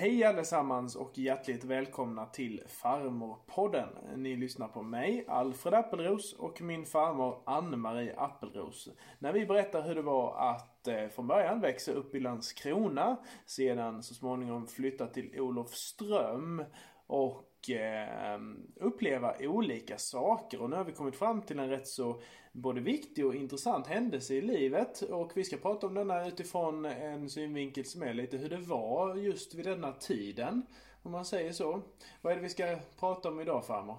Hej allesammans och hjärtligt välkomna till Farmorpodden. Ni lyssnar på mig, Alfred Appelros och min farmor Ann-Marie Appelros. När vi berättar hur det var att eh, från början växa upp i Landskrona, sedan så småningom flytta till Olofström och eh, uppleva olika saker. Och nu har vi kommit fram till en rätt så både viktig och intressant händelse i livet. Och vi ska prata om denna utifrån en synvinkel som är lite hur det var just vid denna tiden. Om man säger så. Vad är det vi ska prata om idag farmor?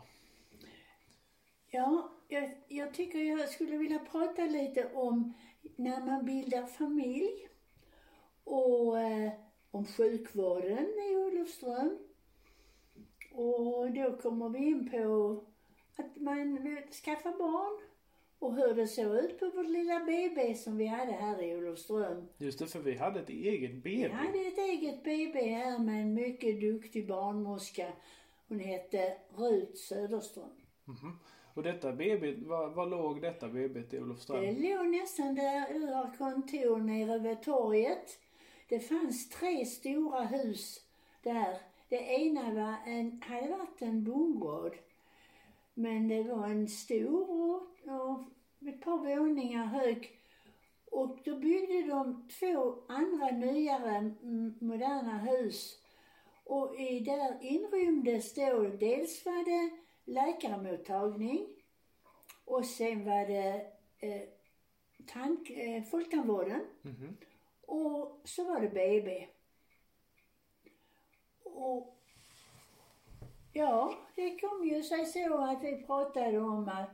Ja, jag, jag tycker jag skulle vilja prata lite om när man bildar familj och eh, om sjukvården i Olofström. Och då kommer vi in på att man vill skaffa barn och hur det såg ut på vårt lilla BB som vi hade här i Olofström. Just det, för vi hade ett eget BB. Vi hade ett eget BB här med en mycket duktig barnmorska. Hon hette Rut Söderström. Mhm. Och detta BB, var, var låg detta BB i Olofström? Det låg nästan där har kontor nere vid torget. Det fanns tre stora hus där. Det ena var en, hade varit en bondgård. Men det var en stor och, och ett par våningar hög. Och då byggde de två andra nyare moderna hus. Och i, där inrymdes då, dels var det läkarmottagning och sen var det eh, tand, eh, folktandvården. Mhm. Och så var det BB. Och ja, det kom ju sig så att vi pratade om att,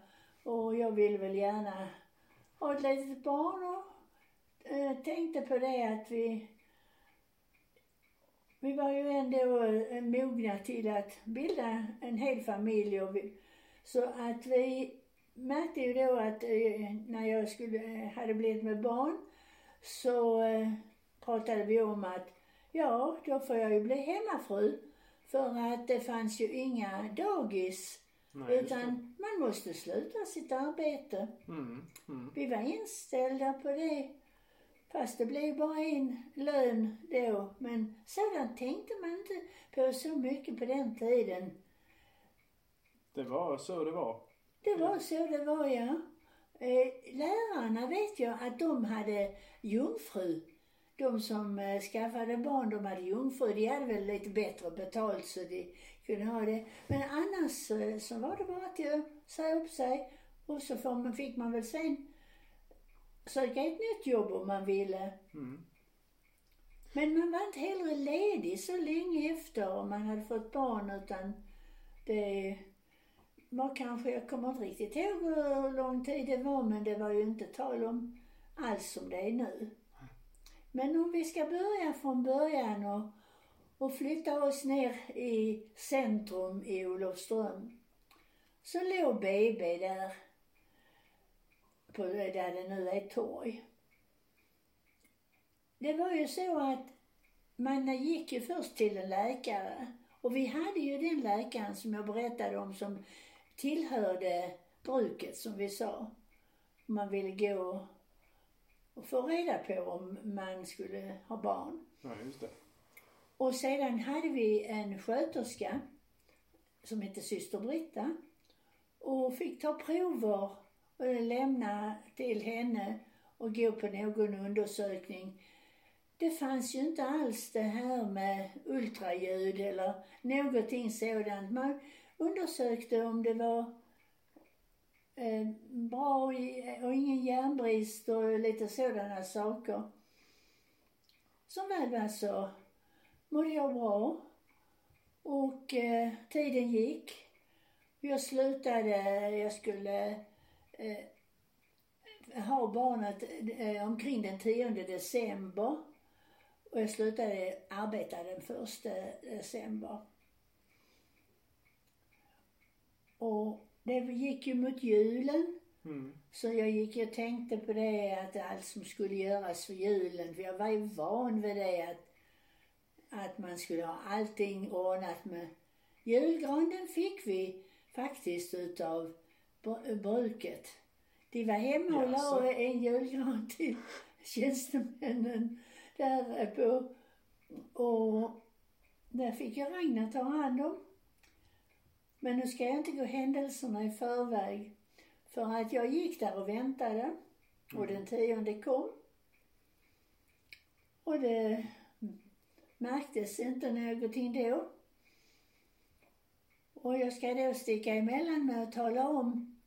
och jag ville väl gärna ha ett litet barn och eh, tänkte på det att vi vi var ju ändå eh, mogna till att bilda en hel familj och vi, så att vi märkte ju då att eh, när jag skulle, eh, hade blivit med barn så eh, pratade vi om att ja, då får jag ju bli hemmafru. För att det fanns ju inga dagis. Nej, utan man måste sluta sitt arbete. Mm, mm. Vi var inställda på det. Fast det blev bara en lön då. Men sådant tänkte man inte på så mycket på den tiden. Det var så det var. Det var så det var, ja. Eh, lärarna vet jag att de hade jungfru. De som eh, skaffade barn, de hade jungfru. De hade väl lite bättre betalt så de kunde ha det. Men annars eh, så var det bara att eh, säga upp sig. Och så får man, fick man väl sen söka ett nytt jobb om man ville. Mm. Men man var inte heller ledig så länge efter om man hade fått barn utan det var kanske, jag kommer inte riktigt ihåg hur lång tid det var men det var ju inte tal om alls som det är nu. Men om vi ska börja från början och, och flyttade oss ner i centrum i Olofström. Så låg BB där, på, där det nu är torg. Det var ju så att man gick ju först till en läkare. Och vi hade ju den läkaren som jag berättade om som tillhörde bruket som vi sa. Man ville gå och få reda på om man skulle ha barn. Ja, just det. Och sedan hade vi en sköterska som hette syster Britta och fick ta prover och lämna till henne och gå på någon undersökning. Det fanns ju inte alls det här med ultraljud eller någonting sådant. Man undersökte om det var eh, bra och ingen järnbrist och lite sådana saker. Som väl var så mådde jag bra. Och eh, tiden gick. Jag slutade, jag skulle eh, ha barnet eh, omkring den 10 december. Och jag slutade arbeta den 1 december. Och det gick ju mot julen. Mm. Så jag gick och tänkte på det att allt som skulle göras för julen, för jag var ju van vid det att, att man skulle ha allting ordnat med julgranen fick vi faktiskt utav br- bruket. De var hemma och la en julgran till tjänstemännen där på. Och där fick jag Ragnar ta hand om. Men nu ska jag inte gå händelserna i förväg. För att jag gick där och väntade. Och den tionde kom. Och det märktes inte någonting då. Och jag ska då sticka emellan med att tala om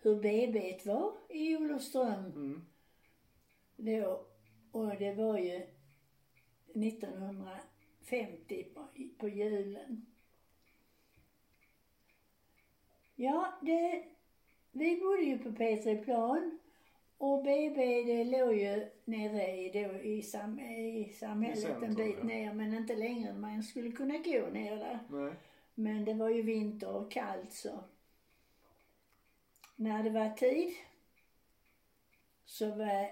hur BB var i Olofström. Mm. Då, och det var ju 1950 på, på julen. Ja, det, vi bodde ju på Petriplan och BB det låg ju nere i, då, i, sam, i samhället I centrum, en bit ja. ner men inte längre än man skulle kunna gå ner där. Nej. Men det var ju vinter och kallt så. När det var tid så var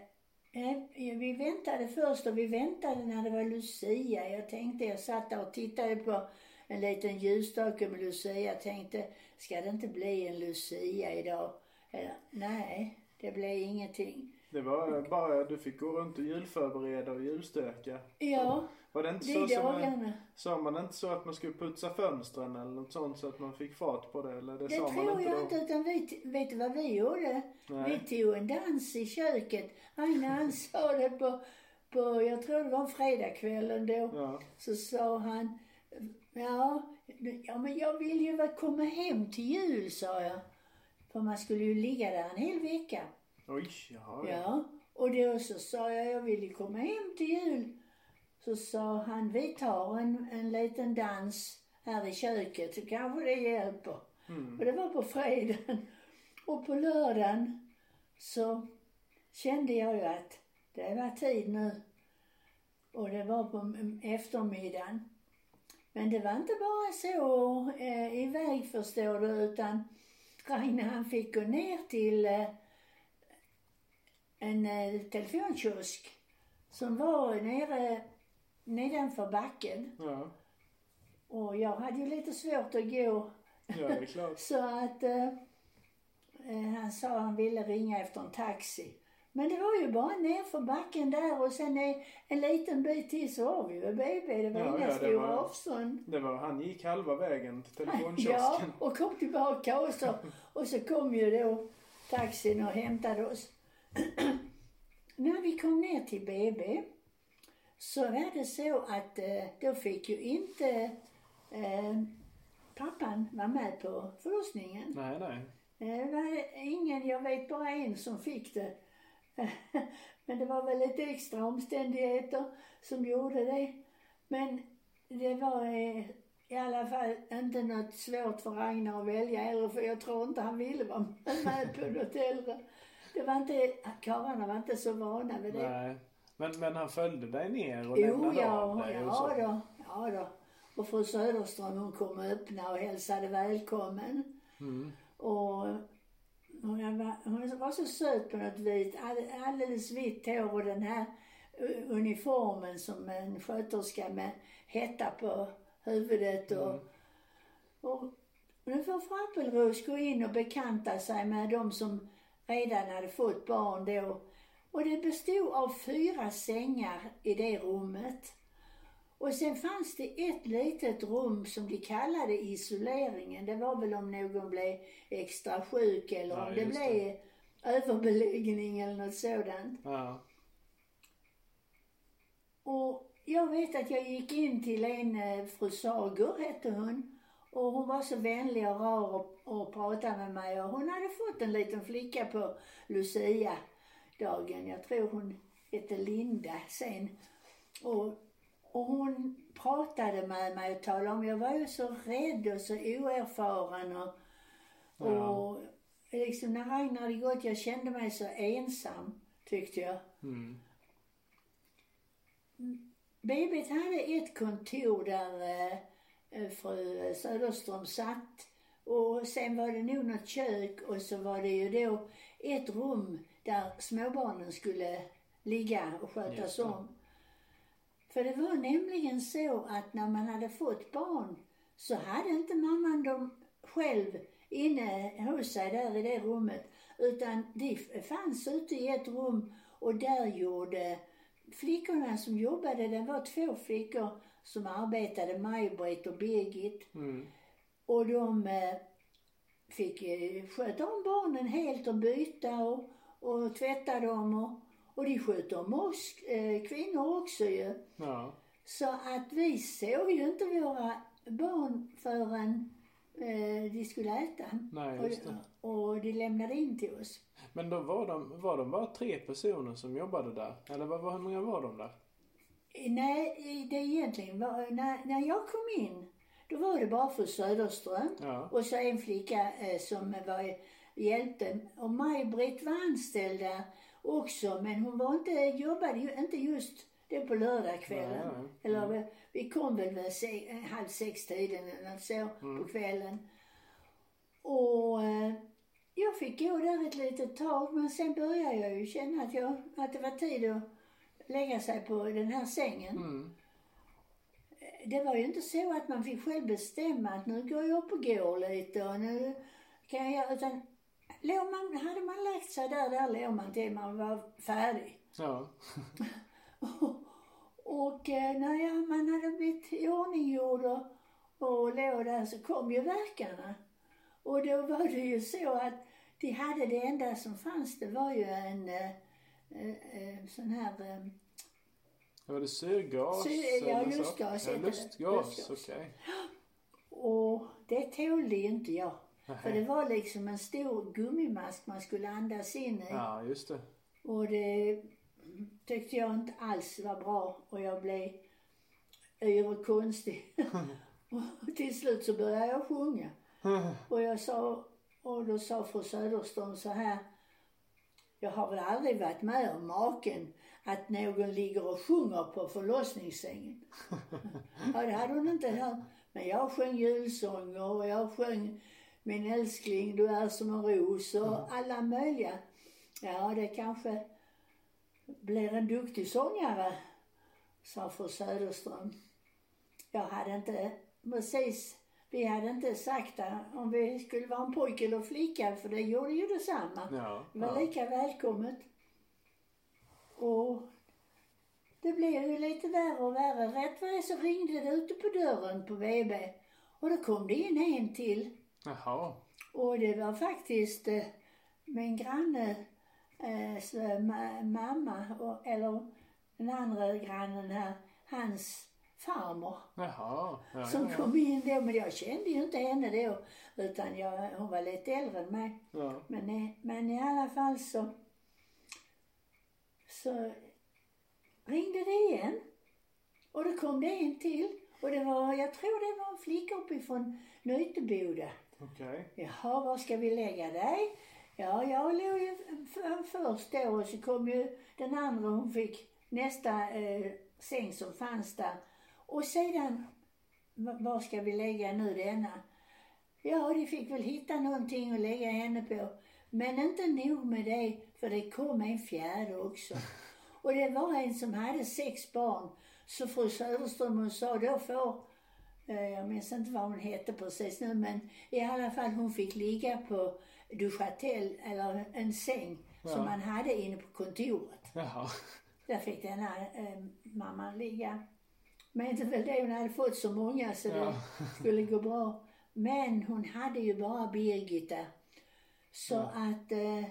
vi väntade först och vi väntade när det var Lucia. Jag tänkte, jag satt där och tittade på en liten ljusstake med Lucia. Jag tänkte, ska det inte bli en Lucia idag? Eller, nej, det blev ingenting. Det var bara du fick gå runt och julförbereda och julstöka. Ja, Var det inte så som man, sa man inte så att man skulle putsa fönstren eller något sånt så att man fick fart på det? Eller det, Det sa man tror inte jag då? inte, utan vi, vet du vad vi gjorde? Nej. Vi tog en dans i köket. Aina han sa det på, på, jag tror det var en fredagskvällen då. Ja. Så sa han, ja, ja men jag vill ju komma hem till jul, sa jag. För man skulle ju ligga där en hel vecka. Oj, jaha. Ja. Och då så sa jag, jag vill ju komma hem till jul. Så sa han, vi tar en, en liten dans här i köket, så kanske det hjälper. Mm. Och det var på fredagen. Och på lördagen så kände jag ju att det var tid nu. Och det var på eftermiddagen. Men det var inte bara så eh, iväg förstår du, utan Ragnar han fick gå ner till eh, en eh, telefonkiosk som var nere nedanför backen. Ja. Och jag hade ju lite svårt att gå ja, det är klart. så att eh, eh, han sa han ville ringa efter en taxi. Men det var ju bara nerför backen där och sen en, en liten bit till så var vi vid BB. Det var Ja, inga ja, stora var- avstånd. Det var, han gick halva vägen till Ja, telefonkiosken. och kom tillbaka och så, och så kom ju då taxin och hämtade oss. När vi kom ner till BB så var det så att eh, då fick ju inte eh, pappan vara med på förlossningen. Nej, nej. Eh, Det var ingen, jag vet bara en som fick det. Men det var väl lite extra omständigheter som gjorde det. Men det var eh, i alla fall inte något svårt för Ragnar att välja heller för jag tror inte han ville vara med på något äldre. Det var inte, karlarna var inte så vana vid det. nej. Men, men han följde dig ner och Jo, lämnade ja, av dig så? ja då, ja då. Och fru Söderström hon kom och öppnade och hälsade välkommen. Mm. Och hon var, hon var så söt på något vis. All- Alldeles vitt hår och den här eh, uniformen som en sköterska med hetta på huvudet. Och, Mm. och nu får fru Appelros gå in och bekanta sig med de som redan hade fått barn då. Och det bestod av fyra sängar i det rummet. Och sen fanns det ett litet rum som de kallade isoleringen. Det var väl om någon blev extra sjuk eller Ja, om det blev överbeläggning eller något sådant. Ja. Och jag vet att jag gick in till en, eh, fru Sager hette hon. Och hon var så vänlig och rar och, och pratade med mig. Och hon hade fått en liten flicka på Lucia-dagen. Jag tror hon hette Linda sen. Och, och hon pratade med mig och talade om, jag var ju så rädd och så oerfaren och, Ja. och liksom när Ragnar hade gått, jag kände mig så ensam tyckte jag. Mm. BB hade ett kontor där eh, fru Söderström satt. Och sen var det nog något kök och så var det ju då ett rum där småbarnen skulle ligga och skötas om. För det var nämligen så att när man hade fått barn så hade inte mamman dem själv inne hos sig där i det rummet. Utan de fanns ute i ett rum och där gjorde flickorna som jobbade, det var två flickor, som arbetade, Maj-Britt och Birgit. Mm. Och de eh, fick eh, sköta om barnen helt och byta och, och tvätta dem och, och de skötte om oss eh, kvinnor också ju. Ja. Så att vi såg ju inte våra barn förrän eh, de skulle äta. Nej, just det. Och, och de lämnade in till oss. Men då var de, var de bara tre personer som jobbade där? Eller vad, vad, hur många var de där? Nej, det egentligen var, när, när jag kom in, då var det bara fru Söderström Ja. och så en flicka eh, som var, hjälpte. Och Maj-Britt var anställd där också, men hon var inte, jobbade ju inte just det på lördagskvällen. Nej. Eller vi- kom väl vid se, eh, halv sex-tiden eller något så på kvällen. Och eh, jag fick gå där ett litet tag, men sen började jag ju känna att, jag, att det var tid att lägga sig på den här sängen. Mm. Det var ju inte så att man fick själv bestämma att nu går jag upp och går lite och nu kan jag, utan låg man, hade man lagt sig där, där låg man till man var färdig. Ja. Och eh, när jag, man hade blivit iordninggjord och, och låg där så kom ju verkarna. Och då var det ju så att de hade det enda som fanns, det var ju en eh, eh, eh, sån här eh, Var det syrgas? Sy- ja, lustgas Ja, lustgas, okej. Och det tålde ju inte jag. För det var liksom en stor gummimask man skulle andas in i. Ja, just det. Och det tyckte jag inte alls var bra och jag blev yr och konstig. och till slut så började jag sjunga. Och jag sa, och då sa fru Söderström så här. Jag har väl aldrig varit med om maken att någon ligger och sjunger på förlossningssängen. ja, det hade hon inte hört. Men jag sjöng julsånger och jag sjöng Min älskling, du är som en ros och alla möjliga. Ja, det kanske blir en duktig sångare, sa fru Söderström. Jag hade inte precis, vi hade inte sagt om vi skulle vara en pojke eller flicka, för det gjorde ju detsamma. Ja. Det var ja. lika välkommet. Och det blev ju lite värre och värre. Rätt vad det så ringde det ute på dörren på BB. Och då kom det in en till. Jaha. Och det var faktiskt eh, min granne eh, ma- mamma, och, eller den andra grannen här, hans farmor Jaha. Ja, som ja, kom in då. Men jag kände ju inte henne då, utan jag, hon var lite äldre än mig. ja. Men, i- men i alla fall så, så ringde det igen. Och då kom det en till. Var, jag tror det var en flicka uppifrån Nyteboda. Okej. Jaha, var ska vi lägga dig? Ja, jag låg ju först då och så kom ju den andra, hon fick nästa eh, säng som fanns där. Och sedan, va- var ska vi lägga nu denna? Ja, de fick väl hitta någonting att lägga henne på. Men inte nog med det, för det kom en fjärde också. Och det var en som hade sex barn. Så fru Söderström hon sa, då får, jag minns inte vad hon hette precis nu, men i alla fall hon fick ligga på duschatell, eller en säng som Ja. man hade inne på kontoret. Jaha. Där fick denna eh, mamman ligga. Men inte väl det, hon hade fått så många så Ja. det skulle gå bra. Men hon hade ju bara Birgit där. Så att eh,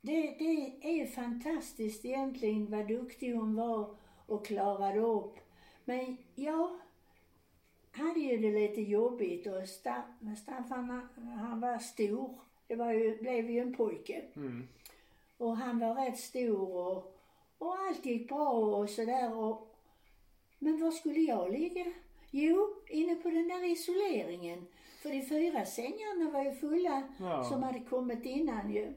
det, det är ju fantastiskt egentligen vad duktig hon var och klarade upp. Men jag hade ju det lite jobbigt och Sta- Staffan han var stor. Det var ju, blev ju en pojke. Mm. Och han var rätt stor och, och allt gick bra och sådär. Och, men var skulle jag ligga? Jo, inne på den där isoleringen. För de fyra sängarna var ju fulla Ja. som hade kommit innan ju.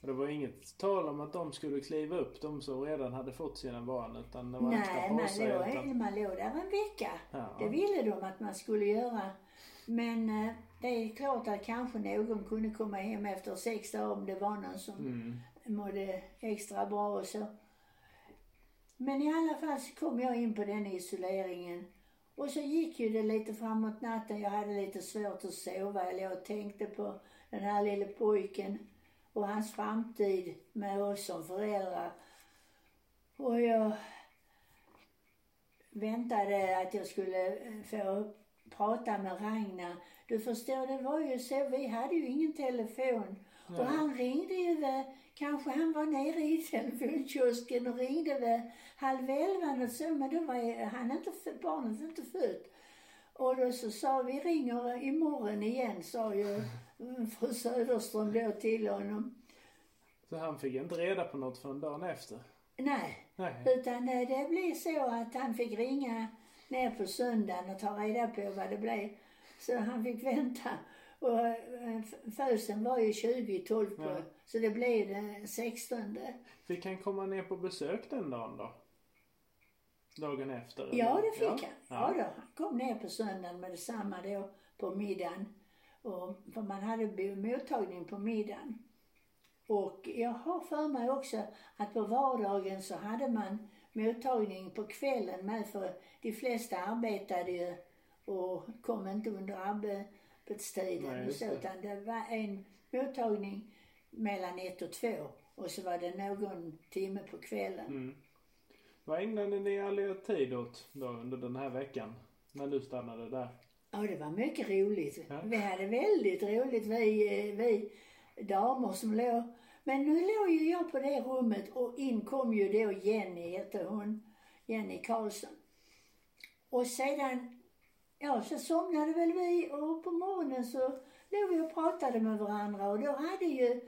Det var inget tal om att de skulle kliva upp, de som redan hade fått sina barn. Utan det var Nej, man sig. låg, Utan... man låg där en vecka. Ja. Det ville de att man skulle göra. Men eh, det är klart att kanske någon kunde komma hem efter sex dagar om det var någon som Mm. mådde extra bra och så. Men i alla fall så kom jag in på den isoleringen. Och så gick ju det lite framåt natten. Jag hade lite svårt att sova. Eller jag tänkte på den här lille pojken och hans framtid med oss som föräldrar. Och jag väntade att jag skulle eh, få prata med Ragnar. Du förstår, det var ju så, vi hade ju ingen telefon. Och han ringde ju kanske han var nere i telefonkiosken och ringde vid halv elva och så, men då var han inte, barnet inte fött. Och då så sa vi ringer imorgon igen, sa ju mm, fru Söderström då till honom. Så han fick inte reda på något förrän dagen efter? Nej, Nej. utan eh, det blev så att han fick ringa ner på söndagen och ta reda på vad det blev. Så han fick vänta. Och eh, födseln var ju 20 12 på, Ja. så det blev den 16. Fick han komma ner på besök den dagen då? Dagen efter? Ja, det fick ja. han. Ja. då, han kom ner på söndagen med detsamma då på middagen. Och, för man hade mottagning på middagen. Och jag har för mig också att på vardagen så hade man mottagning på kvällen med för de flesta arbetade ju och kom inte under arbetstiden Nej, och så det. utan det var en mottagning mellan ett och två och så var det någon timme på kvällen. Mm. Vad ägnade ni all er tid åt då under den här veckan? När du stannade där? Ja, det var mycket roligt. Ja. Vi hade väldigt roligt, vi, eh, vi damer som låg. Men nu låg ju jag på det rummet och in kom ju då Jenny, hette hon, Jenny Karlsson. Och sedan, ja, så somnade väl vi och på morgonen så låg vi och pratade med varandra och då hade ju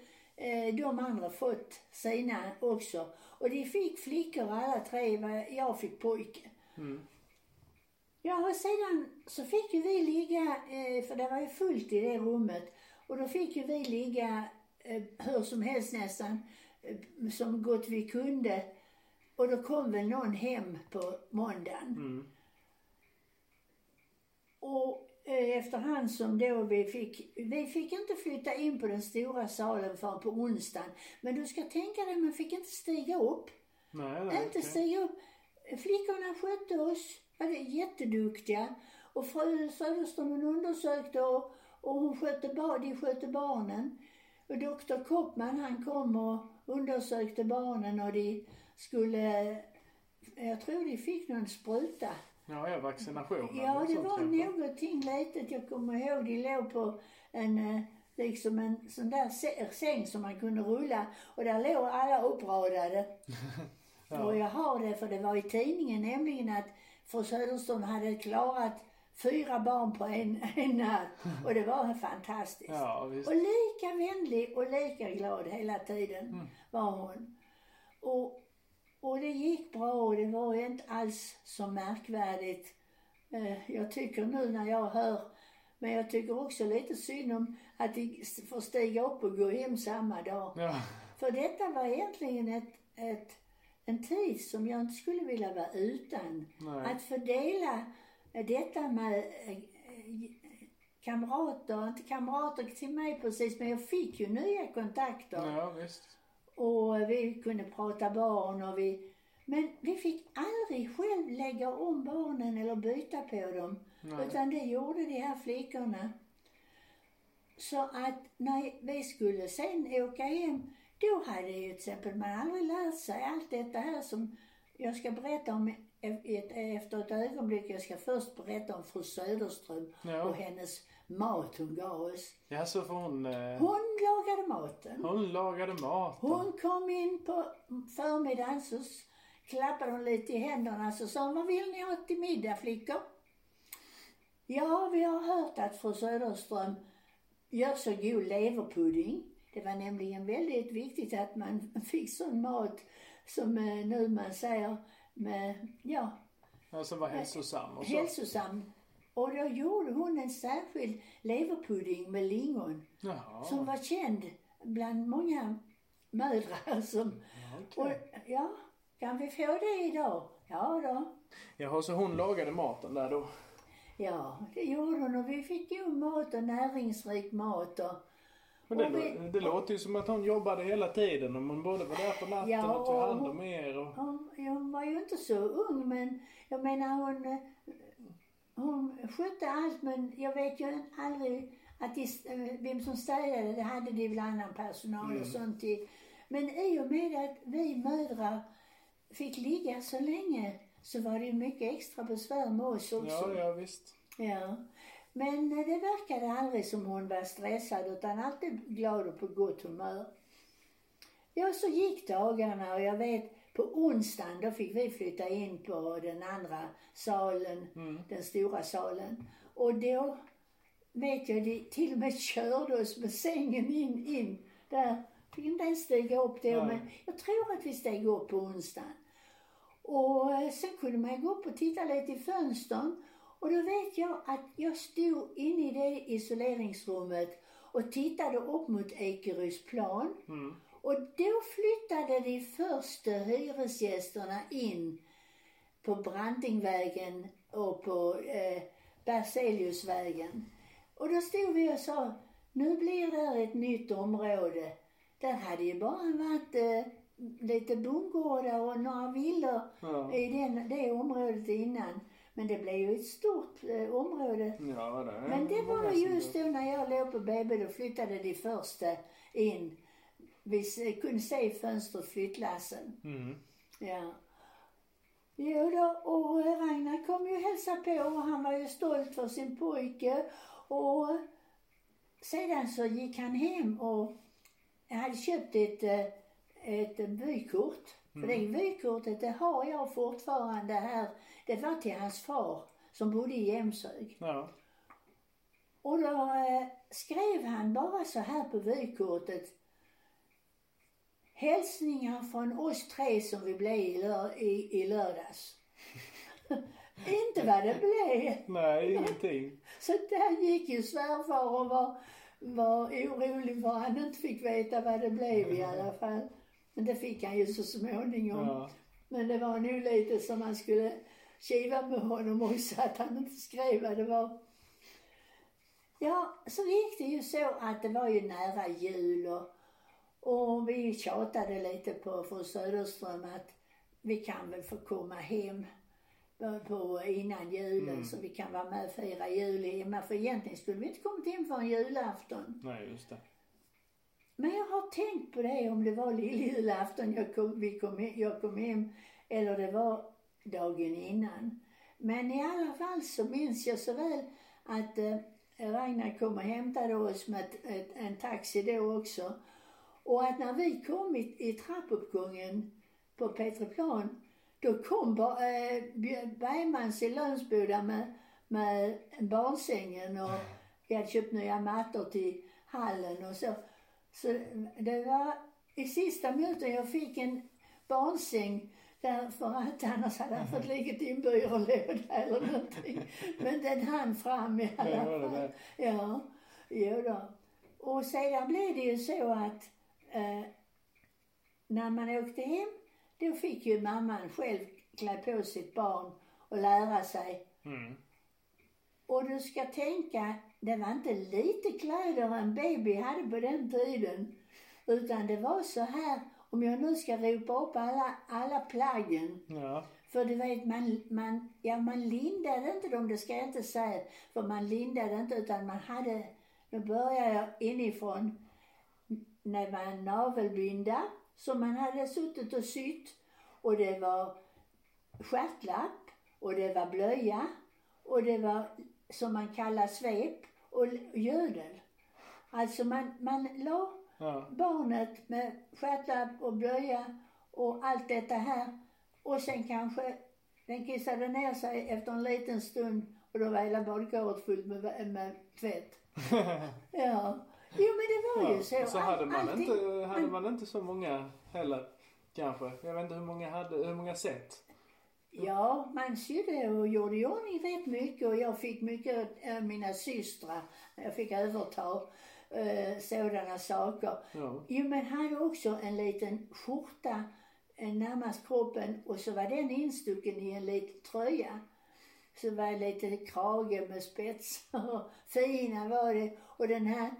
de andra fått sina också. Och de fick flickor alla tre, jag fick pojke. Mm. Ja, och sedan så fick ju vi ligga, eh, för det var ju fullt i det rummet, och då fick ju vi ligga eh, hur som helst nästan, eh, som gott vi kunde. Och då kom väl någon hem på måndagen. Mm. Och eh, efterhand som då vi fick, vi fick inte flytta in på den stora salen förrän på onsdagen. Men du ska tänka dig, man fick inte stiga upp. Nej, nej. Inte okej. stiga upp. Flickorna skötte oss, var jätteduktiga. Och fru Söderström hon undersökte och, och hon skötte, bar, de skötte barnen. Och doktor Koppman han kom och undersökte barnen och de skulle, jag tror de fick någon spruta. Ja, ja, vaccination. Ja, det var kanske. någonting litet. Jag kommer ihåg, de låg på en, eh, liksom en sån där sä- säng som man kunde rulla och där låg alla uppradade. Och jag har det, för det var i tidningen nämligen att fru Söderström hade klarat fyra barn på en, en natt. Och det var fantastiskt. Ja. Och lika vänlig och lika glad hela tiden var hon. Och, och det gick bra och det var ju inte alls så märkvärdigt. Eh, Jag tycker nu när jag hör, men jag tycker också lite synd om att de får stiga upp och gå hem samma dag. Ja, För detta var egentligen ett, ett, en tid som jag inte skulle vilja vara utan. Nej. Att fördela detta med eh, kamrater, inte kamrater till mig precis, men jag fick ju nya kontakter. ja visst. Och vi kunde prata barn och vi... Men vi fick aldrig själv lägga om barnen eller byta på dem. Nej. Utan det gjorde de här flickorna. Så att när vi skulle sen åka hem, då hade ju till exempel man aldrig lärt sig allt detta här som jag ska berätta om e- ett, efter ett ögonblick. Jag ska först berätta om fru Söderström Ja. och hennes mat hon gav oss. Ja, så får hon... Eh, Hon lagade maten. hon lagade mat. Hon kom in på förmiddagen så klappade hon lite i händerna så sa hon, vad vill ni ha till middag flickor? Ja, vi har hört att fru Söderström gör så god leverpudding. Det var nämligen väldigt viktigt att man fick sån mat som eh, nu man säger med, ja, Ja, som var hälsosam och så. hälsosam. Och då gjorde hon en särskild leverpudding med lingon Jaha. som var känd bland många mödrar som och, okej. ja, kan vi få det idag? Ja då. Jaha, så hon lagade maten där då? Ja, det gjorde hon och vi fick god mat och näringsrik mat och Men det, Och vi- det låter ju som att hon jobbade hela tiden och hon både var där på natten Ja, och tog och hand om er och... hon, hon var ju inte så ung men jag menar hon, eh, hon skötte allt men jag vet ju aldrig att de, eh, vem som städade, det hade de väl annan personal och sånt till. Men i och med att vi mödrar fick ligga så länge så var det ju mycket extra besvär med oss också. Ja, ja visst. Ja. Men eh, det verkade aldrig som hon var stressad utan alltid glad och på gott humör. Ja, så gick dagarna och jag vet på onsdagen då fick vi flytta in på den andra salen, den stora salen. Och då vet jag, de till och med körde oss med sängen in, in där. Fick inte ens stiga upp då, men jag tror att vi steg upp på onsdagen. Och eh, sen kunde man gå upp och titta lite i fönstren. Och då vet jag att jag stod inne i det isoleringsrummet och tittade upp mot Ekerydsplan. Mm. Och då flyttade de första hyresgästerna in på Brantingvägen och på eh, Berzeliusvägen. Och då stod vi och sa, nu blir det ett nytt område. Där hade ju bara varit eh, lite bondgårdar och några villor Ja. i den, det området innan. Men det blev ju ett stort eh, område. Ja, det Men det var just då när jag låg på BB, då flyttade de första in. Vi s- kunde se i fönstret flyttlassen. Mm. Ja. Jo då, och Ragnar kom ju hälsa på och han var ju stolt för sin pojke. Och sedan så gick han hem och hade köpt ett, eh, ett vykort. För det vykortet, det har jag fortfarande här. Det var till hans far som bodde i Jämshög. Ja. Och då eh, skrev han bara så här på vykortet. Hälsningar från oss tre som vi blev i, lör- i, i lördags. Inte vad det blev. Nej, ingenting. Så där gick ju svärfar och var, var orolig för han inte fick veta vad det blev i alla fall. Men det fick han ju så småningom. Ja. Men det var nog lite som man skulle kiva med honom också att han inte skrev vad det var. Ja, så gick det ju så att det var ju nära jul och, och vi tjatade lite på fru Söderström att vi kan väl få komma hem på- innan julen så vi kan vara med och fira jul hemma. För egentligen skulle vi inte kommit hem förrän julafton. Nej, just det. Men jag har tänkt på det om det var lilljulafton jag kom, vi kom, jag kom hem eller det var dagen innan. Men i alla fall så minns jag så väl att eh, Ragnar kom och hämtade oss med ett, ett, en taxi då också. Och att när vi kom i, trappuppgången på Petreplan då kom eh, Bergmans i Lönsboda med, med barnsängen och vi hade köpt nya mattor till hallen och så. Så det var i sista minuten jag fick en barnsäng därför att annars hade han fått ligga i en byrålåda eller någonting. Men den hann fram i alla fall. Ja, jo då. Och sedan blev det ju så att eh, när man åkte hem, då fick ju mamman själv klä på sitt barn och lära sig. Mm. Och du ska tänka, det var inte lite kläder en baby hade på den tiden. Utan det var så här, om jag nu ska ropa upp alla, alla plaggen. Ja. För du vet, man, man, ja, man lindade inte dem, det ska jag inte säga. För man lindade inte utan man hade, nu börjar jag inifrån, när man navelbinda som man hade suttit och sytt. Och det var stjärtlapp och det var blöja och det var som man kallar svep och gödel. Alltså man, man la Ja. barnet med stjärtlapp och blöja och allt detta här. Och sen kanske den kissade ner sig efter en liten stund och då var hela badkaret fullt med, med tvätt. Ja. Jo men det var ju så. Så hade man, Allting- inte, hade man inte så många heller. Kanske. Jag vet inte hur många hade, hur många sätt. Ja, man sydde och gjorde i ordning rätt mycket och jag fick mycket av mina systrar. Jag fick överta eh, sådana saker. Ja. Jo, men hade också en liten skjorta eh, närmast kroppen och så var den instucken i en liten tröja. Så var det lite krage med spetsar. Fina var det. Och den här,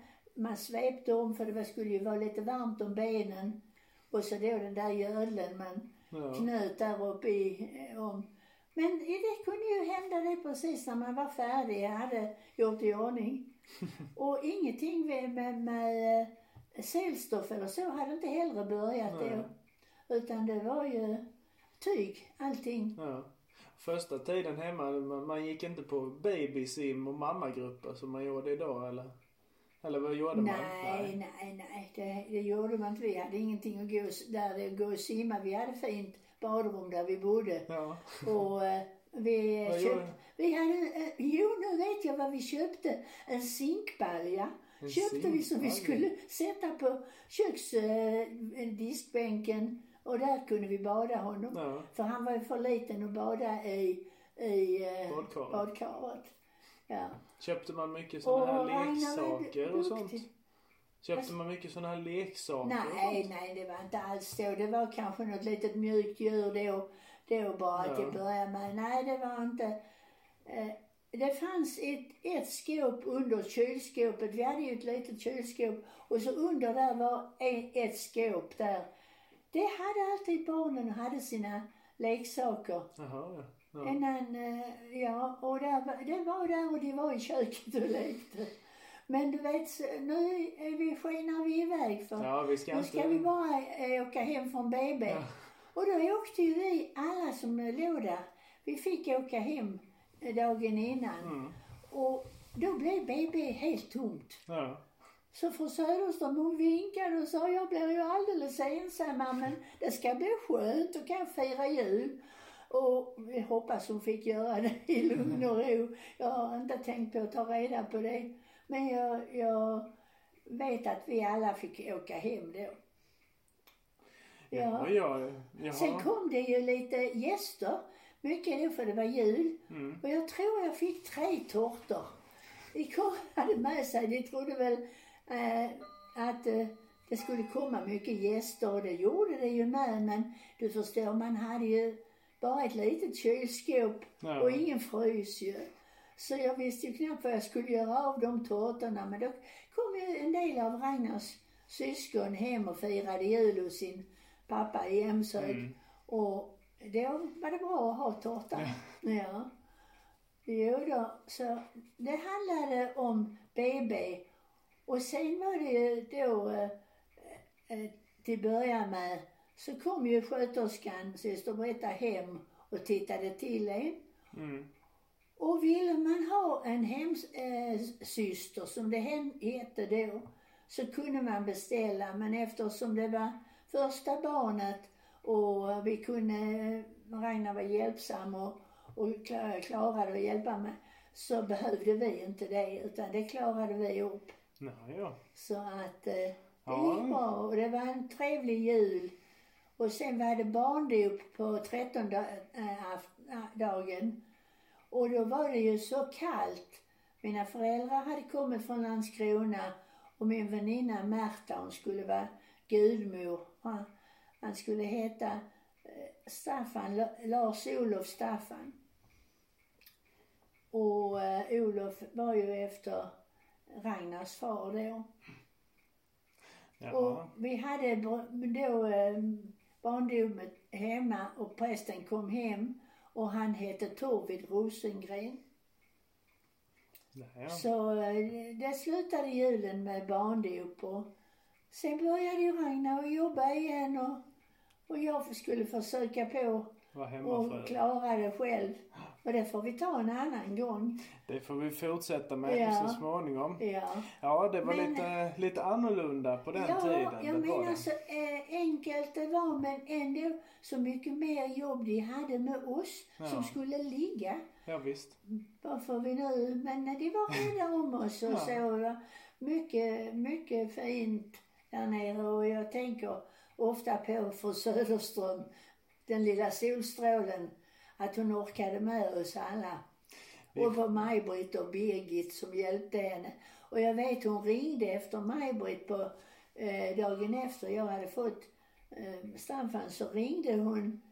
man svepte om för det skulle ju vara lite varmt om benen. Och så då den där gödlen man Ja. knöt där uppe i, eh, om. Men det kunde ju hända det precis när man var färdig, jag hade gjort i ordning. Och ingenting med, med, med eh, selstoff eller så hade inte heller börjat Nej. då. Utan det var ju tyg, allting. Ja. Första tiden hemma, man, man gick inte på babysim och mammagrupper som man gjorde idag eller? Eller vad gjorde man? Nej, nej, nej. Det, det gjorde man inte. Vi hade ingenting att gå, där, gå och simma. Vi hade fint badrum där vi bodde. Ja. Och eh, vi Vad köpte, vi hade, eh, jo nu vet jag vad vi köpte. En zinkbalja. En köpte vi som vi zinkbalja. skulle sätta på köks, eh. Och där kunde vi bada honom. Ja. För han var ju för liten att bada i, i eh, Badkaret. badkaret. Ja. Köpte man mycket sådana här leksaker och sånt? Köpte man mycket sådana här leksaker? Nej, nej det var inte alls så. Det var kanske något litet mjukt djur då, då bara Ja. till att börja med. Nej, det var inte. Eh, det fanns ett, ett skåp under kylskåpet. Vi hade ju ett litet kylskåp och så under där var en, ett skåp där. Det hade alltid barnen hade sina leksaker. Jaha, ja. Ja. Eh, ja, och där, det var där och det var i köket och lekte. Men du vet, nu är vi, skenar vi iväg för Ja, vi ska nu inte... ska vi bara eh, åka hem från BB. Ja. Och då åkte ju vi, alla som låg där, vi fick åka hem eh, dagen innan. Mm. Och då blev BB helt tomt. Ja. Så fru Söderström hon vinkade och sa jag blir ju alldeles ensam men det ska bli skönt, då kan fira jul. Och vi hoppas hon fick göra det i lugn och ro. Jag har inte tänkt på att ta reda på det. Men jag, jag vet att vi alla fick åka hem då. Ja, ja, ja. Sen kom det ju lite gäster. Mycket då för det var jul. Mm. Och jag tror jag fick tre tårtor. Kom, hade med sig, de trodde väl eh, att eh, det skulle komma mycket gäster och det gjorde det ju med. Men du förstår, man hade ju bara ett litet kylskåp Ja. och ingen frys ju. Så jag visste ju knappt vad jag skulle göra av de tårtorna. Men då kom ju en del av Ragnars syskon hem och firade jul hos sin pappa i Emshög. Mm. Och då var det bra att ha tårta. Ja. Jo då, så det handlade om BB. Och sen var det ju då, eh, eh, till början med, så kom ju sköterskan, syster Britta, hem och tittade till en. Mm. Och ville man ha en hemsyster, eh, syster, som det hette då, så kunde man beställa. Men eftersom det var första barnet och vi kunde, Ragnar var hjälpsam och, och kla- klarade att hjälpa mig, så behövde vi inte det, utan det klarade vi upp. Ja, ja. Så att eh, det Ja. gick bra och det var en trevlig jul. Och sen var det barndop på trettondagen. Äh, dagen. och då var det ju så kallt. Mina föräldrar hade kommit från Landskrona och min väninna Märta, hon skulle vara gudmor. Han, skulle heta eh, Staffan, La- Lars-Olof Staffan. Och eh, Olof var ju efter Ragnars far då. Ja. Och vi hade då eh, barndomet hemma och prästen kom hem och han hette Torvid Rosengren. Ja, ja. Så eh, det slutade julen med barndop och sen började ju Ragnar att jobba igen och, och jag skulle försöka på och klara det själv. Och det får vi ta en annan gång. Det får vi fortsätta med Ja. så småningom. Ja. Ja, det var Men- lite, lite annorlunda på den ja, tiden. jag menar så eh, enkelt det var men ändå så mycket mer jobb de hade med oss Ja. som skulle ligga. Ja, visst. Varför vi nu, men de var rädda om oss och Ja. så. Mycket, mycket fint där nere och jag tänker ofta på fru Söderström, den lilla solstrålen, att hon orkade med oss alla. Och på Maj-Britt och Birgit som hjälpte henne. Och jag vet hon ringde efter Maj-Britt på eh, dagen efter jag hade fått eh, Staffan så ringde hon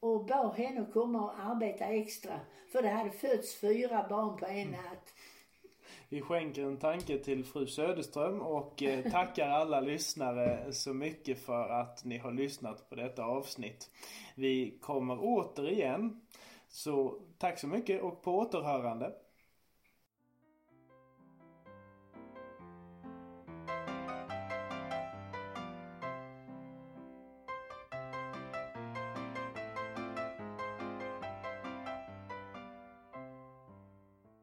och bad henne komma och arbeta extra. För det hade fötts fyra barn på en natt. Vi skänker en tanke till fru Söderström och eh, tackar alla lyssnare så mycket för att ni har lyssnat på detta avsnitt. Vi kommer återigen. Så tack så mycket och på återhörande.